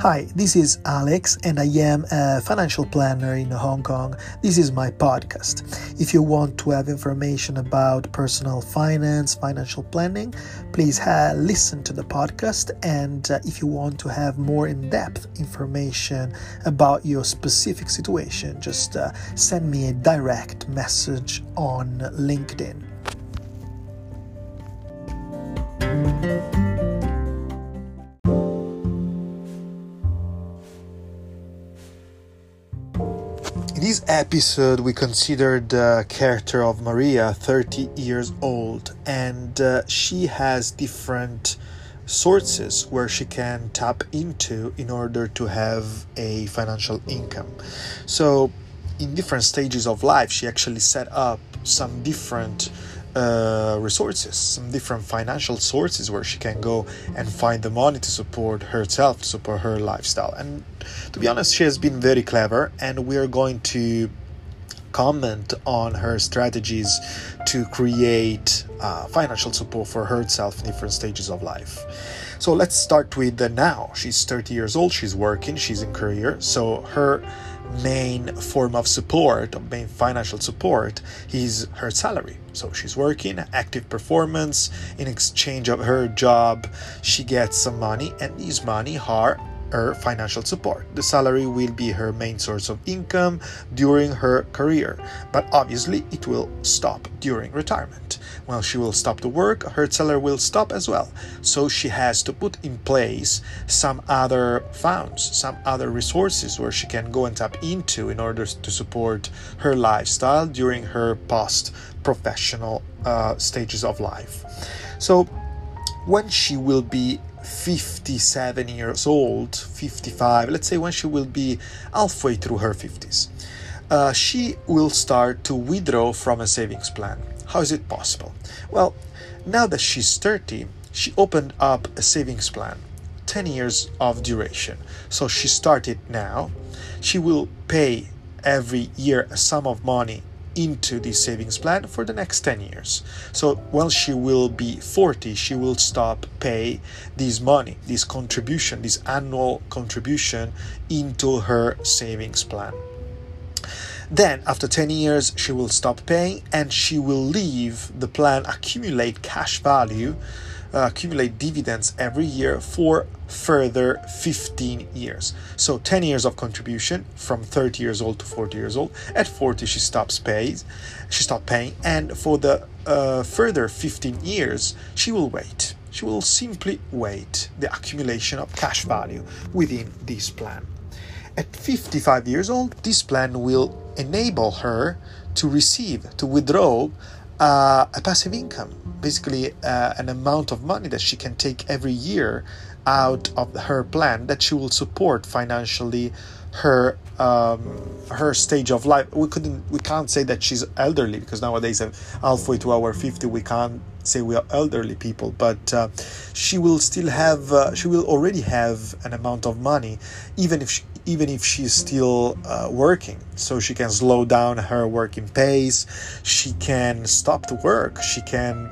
Hi, this is Alex, and I am a financial planner in Hong Kong. This is my podcast. If you want to have information about personal finance, financial planning, please uh, listen to the podcast. And uh, if you want to have more in depth information about your specific situation, just uh, send me a direct message on LinkedIn. This episode, we considered the character of Maria, 30 years old, and uh, she has different sources where she can tap into in order to have a financial income. So, in different stages of life, she actually set up some different uh, resources, some different financial sources where she can go and find the money to support herself, to support her lifestyle. And to be honest, she has been very clever, and we are going to comment on her strategies to create uh, financial support for herself in different stages of life. So let's start with the now. She's 30 years old, she's working, she's in career. So her main form of support, of main financial support, is her salary. So she's working, active performance. In exchange of her job, she gets some money, and these money are her financial support. The salary will be her main source of income during her career, but obviously it will stop during retirement. When she will stop to work, her salary will stop as well. So she has to put in place some other funds, some other resources where she can go and tap into in order to support her lifestyle during her post professional uh, stages of life. So when she will be 57 years old, 55, let's say when she will be halfway through her 50s, uh, she will start to withdraw from a savings plan. How is it possible? Well, now that she's 30, she opened up a savings plan, 10 years of duration. So she started now. She will pay every year a sum of money into this savings plan for the next 10 years. So when she will be 40, she will stop pay this money, this contribution, this annual contribution into her savings plan. Then, after 10 years, she will stop paying and she will leave the plan accumulate cash value, uh, accumulate dividends every year for further 15 years. So 10 years of contribution from 30 years old to 40 years old. At 40, she stops pays, she stops paying, and for the uh, further 15 years, she will wait. She will simply wait the accumulation of cash value within this plan. At 55 years old, this plan will enable her to receive, to withdraw uh, a passive income, basically uh, an amount of money that she can take every year out of her plan that she will support financially her um, her stage of life. We couldn't we can't say that she's elderly because nowadays uh, halfway to our 50 we can't say we are elderly people but uh, she will still have uh, she will already have an amount of money even if she, even if she's still uh, working. So she can slow down her working pace. She can stop to work. She can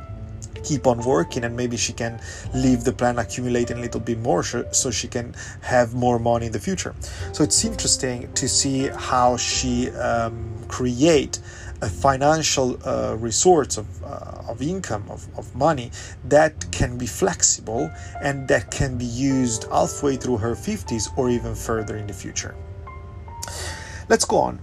keep on working and maybe she can leave the plan accumulating a little bit more so she can have more money in the future. So it's interesting to see how she um, create a financial uh, resource of, uh, of income of, of money that can be flexible and that can be used halfway through her 50s or even further in the future. Let's go on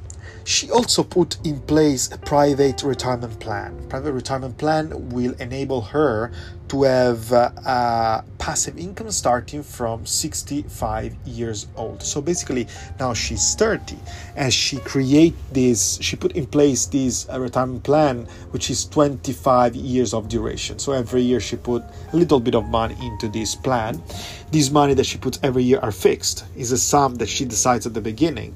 she also put in place a private retirement plan. Private retirement plan will enable her to have uh, a passive income starting from 65 years old. So basically, now she's 30, and she create this. She put in place this uh, retirement plan, which is 25 years of duration. So every year she put a little bit of money into this plan. This money that she puts every year are fixed. Is a sum that she decides at the beginning,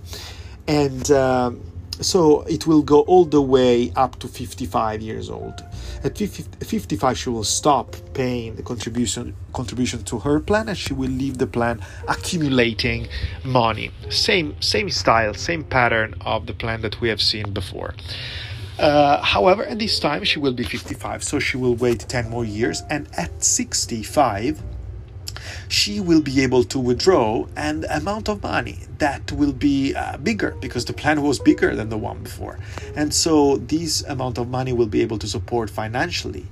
and. Um, so it will go all the way up to 55 years old. At 55 she will stop paying the contribution contribution to her plan and she will leave the plan accumulating money. Same same style same pattern of the plan that we have seen before. Uh, however at this time she will be 55 so she will wait 10 more years and at 65 she will be able to withdraw an amount of money that will be uh, bigger because the plan was bigger than the one before. And so this amount of money will be able to support financially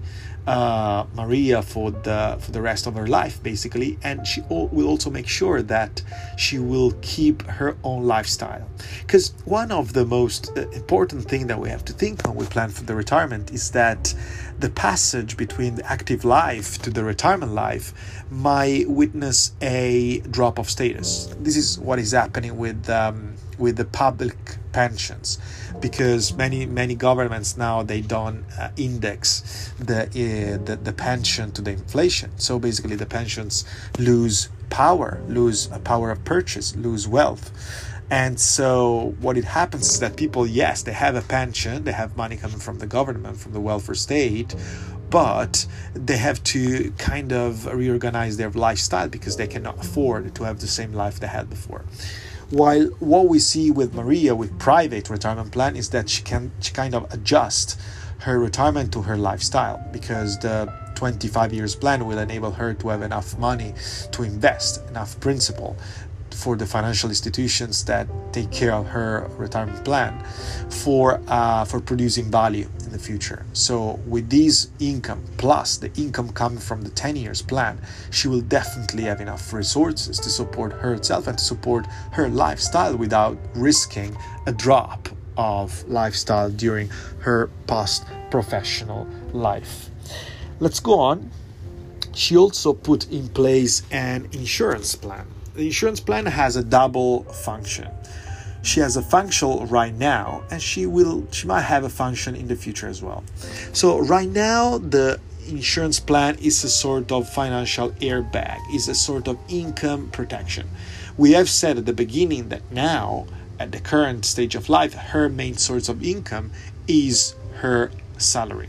uh, Maria for the for the rest of her life, basically, and she will also make sure that she will keep her own lifestyle. Because one of the most uh, important thing that we have to think when we plan for the retirement is that the passage between the active life to the retirement life might witness a drop of status. This is what is happening with. Um, with the public pensions because many many governments now they don't uh, index the, uh, the the pension to the inflation. So basically the pensions lose power lose a power of purchase lose wealth. And so what it happens is that people yes they have a pension they have money coming from the government from the welfare state but they have to kind of reorganize their lifestyle because they cannot afford to have the same life they had before while what we see with Maria with private retirement plan is that she can she kind of adjust her retirement to her lifestyle because the 25 years plan will enable her to have enough money to invest, enough principal for the financial institutions that take care of her retirement plan for uh, for producing value in the future. So with this income plus the income coming from the 10 years plan, she will definitely have enough resources to support herself and to support her lifestyle without risking a drop of lifestyle during her past professional life. Let's go on. She also put in place an insurance plan the insurance plan has a double function. She has a function right now, and she will she might have a function in the future as well. So right now, the insurance plan is a sort of financial airbag, is a sort of income protection. We have said at the beginning that now, at the current stage of life, her main source of income is her salary.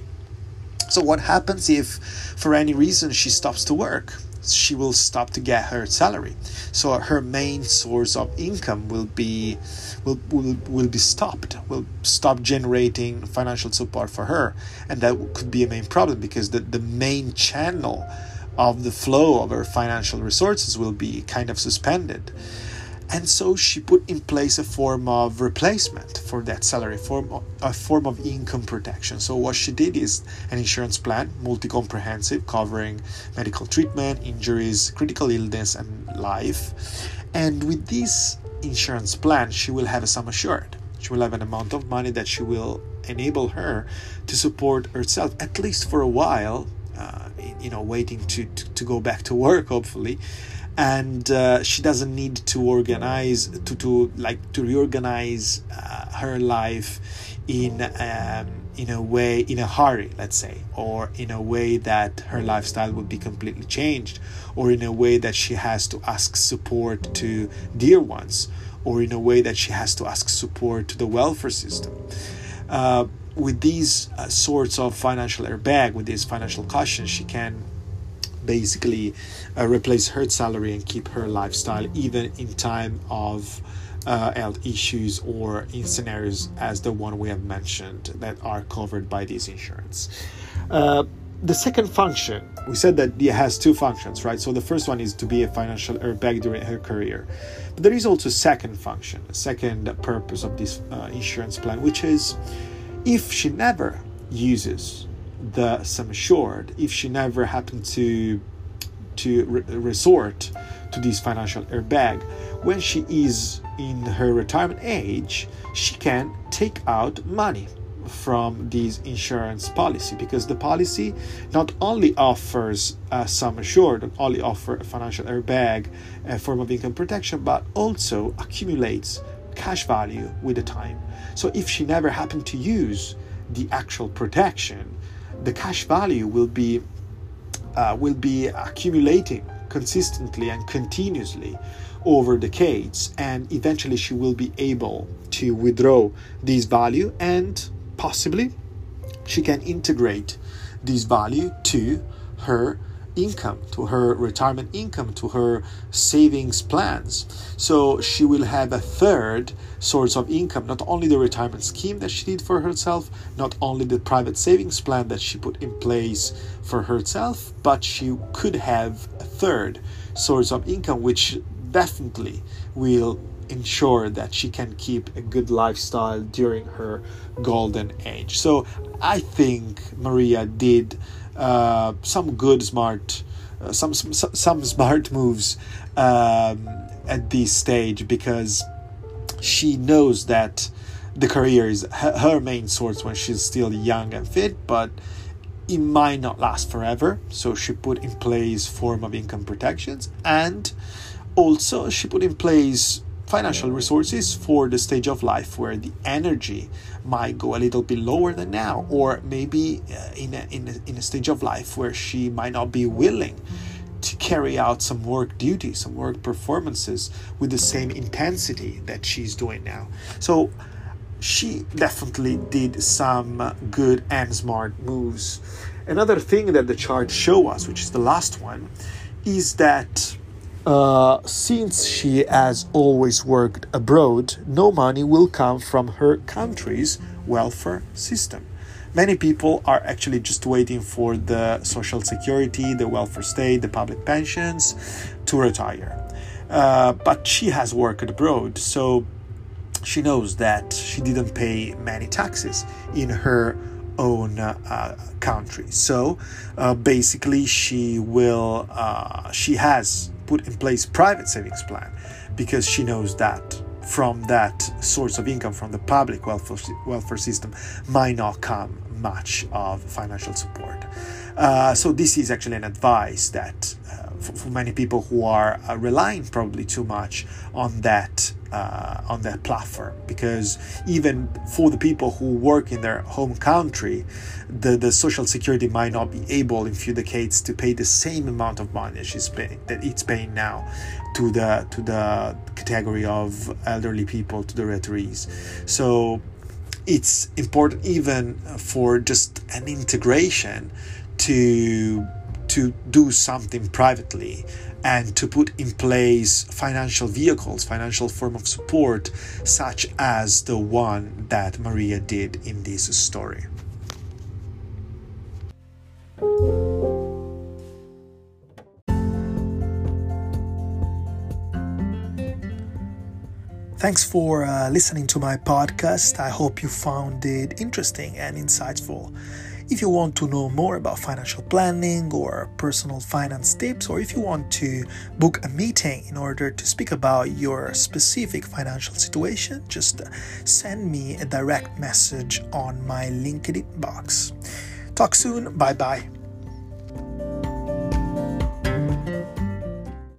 So, what happens if, for any reason, she stops to work? She will stop to get her salary. So her main source of income will be will, will, will be stopped will stop generating financial support for her. And that could be a main problem because the, the main channel of the flow of her financial resources will be kind of suspended and so she put in place a form of replacement for that salary form a form of income protection. So what she did is an insurance plan multi-comprehensive covering medical treatment injuries critical illness and life. And with this insurance plan she will have a sum assured. She will have an amount of money that she will enable her to support herself at least for a while uh, you know waiting to, to, to go back to work hopefully and uh, she doesn't need to organize to, to like to reorganize uh, her life in um, in a way in a hurry let's say or in a way that her lifestyle would be completely changed or in a way that she has to ask support to dear ones or in a way that she has to ask support to the welfare system. Uh, with these uh, sorts of financial airbag with this financial cushion she can basically uh, replace her salary and keep her lifestyle even in time of uh, health issues or in scenarios as the one we have mentioned that are covered by this insurance. Uh, the second function, we said that it has two functions, right? So the first one is to be a financial airbag during her career. But there is also a second function, a second purpose of this uh, insurance plan, which is if she never uses the sum assured if she never happened to to re- resort to this financial airbag when she is in her retirement age she can take out money from this insurance policy because the policy not only offers uh, a sum assured, not only offer a financial airbag, a form of income protection, but also accumulates cash value with the time. So if she never happened to use the actual protection, the cash value will be uh, will be accumulating consistently and continuously over decades and eventually she will be able to withdraw this value and possibly she can integrate this value to her income, to her retirement income, to her savings plans. So she will have a third source of income, not only the retirement scheme that she did for herself, not only the private savings plan that she put in place for herself, but she could have a third source of income, which definitely will ensure that she can keep a good lifestyle during her golden age. So I think Maria did uh, some good, smart, uh, some, some some smart moves um, at this stage because she knows that the career is her main source when she's still young and fit, but it might not last forever. So she put in place form of income protections and also she put in place financial resources for the stage of life where the energy might go a little bit lower than now or maybe uh, in, a, in, a, in a stage of life where she might not be willing to carry out some work duties some work performances with the same intensity that she's doing now. So she definitely did some good and smart moves. Another thing that the chart show us which is the last one is that uh, since she has always worked abroad, no money will come from her country's welfare system. Many people are actually just waiting for the social security, the welfare state, the public pensions to retire. Uh, but she has worked abroad, so she knows that she didn't pay many taxes in her own uh, country. So uh, basically, she will, uh, she has put in place private savings plan because she knows that from that source of income from the public welfare, welfare system might not come much of financial support. Uh, so this is actually an advice that for, for, many people who are uh, relying probably too much on that uh, on that platform. Because even for the people who work in their home country the, the social security might not be able in few decades to pay the same amount of money she's paying that it's paying now to the to the category of elderly people to the retirees. So it's important even for just an integration to to do something privately and to put in place financial vehicles, financial form of support, such as the one that Maria did in this story. Thanks for uh, listening to my podcast. I hope you found it interesting and insightful. If you want to know more about financial planning or personal finance tips, or if you want to book a meeting in order to speak about your specific financial situation, just send me a direct message on my LinkedIn box. Talk soon. Bye bye.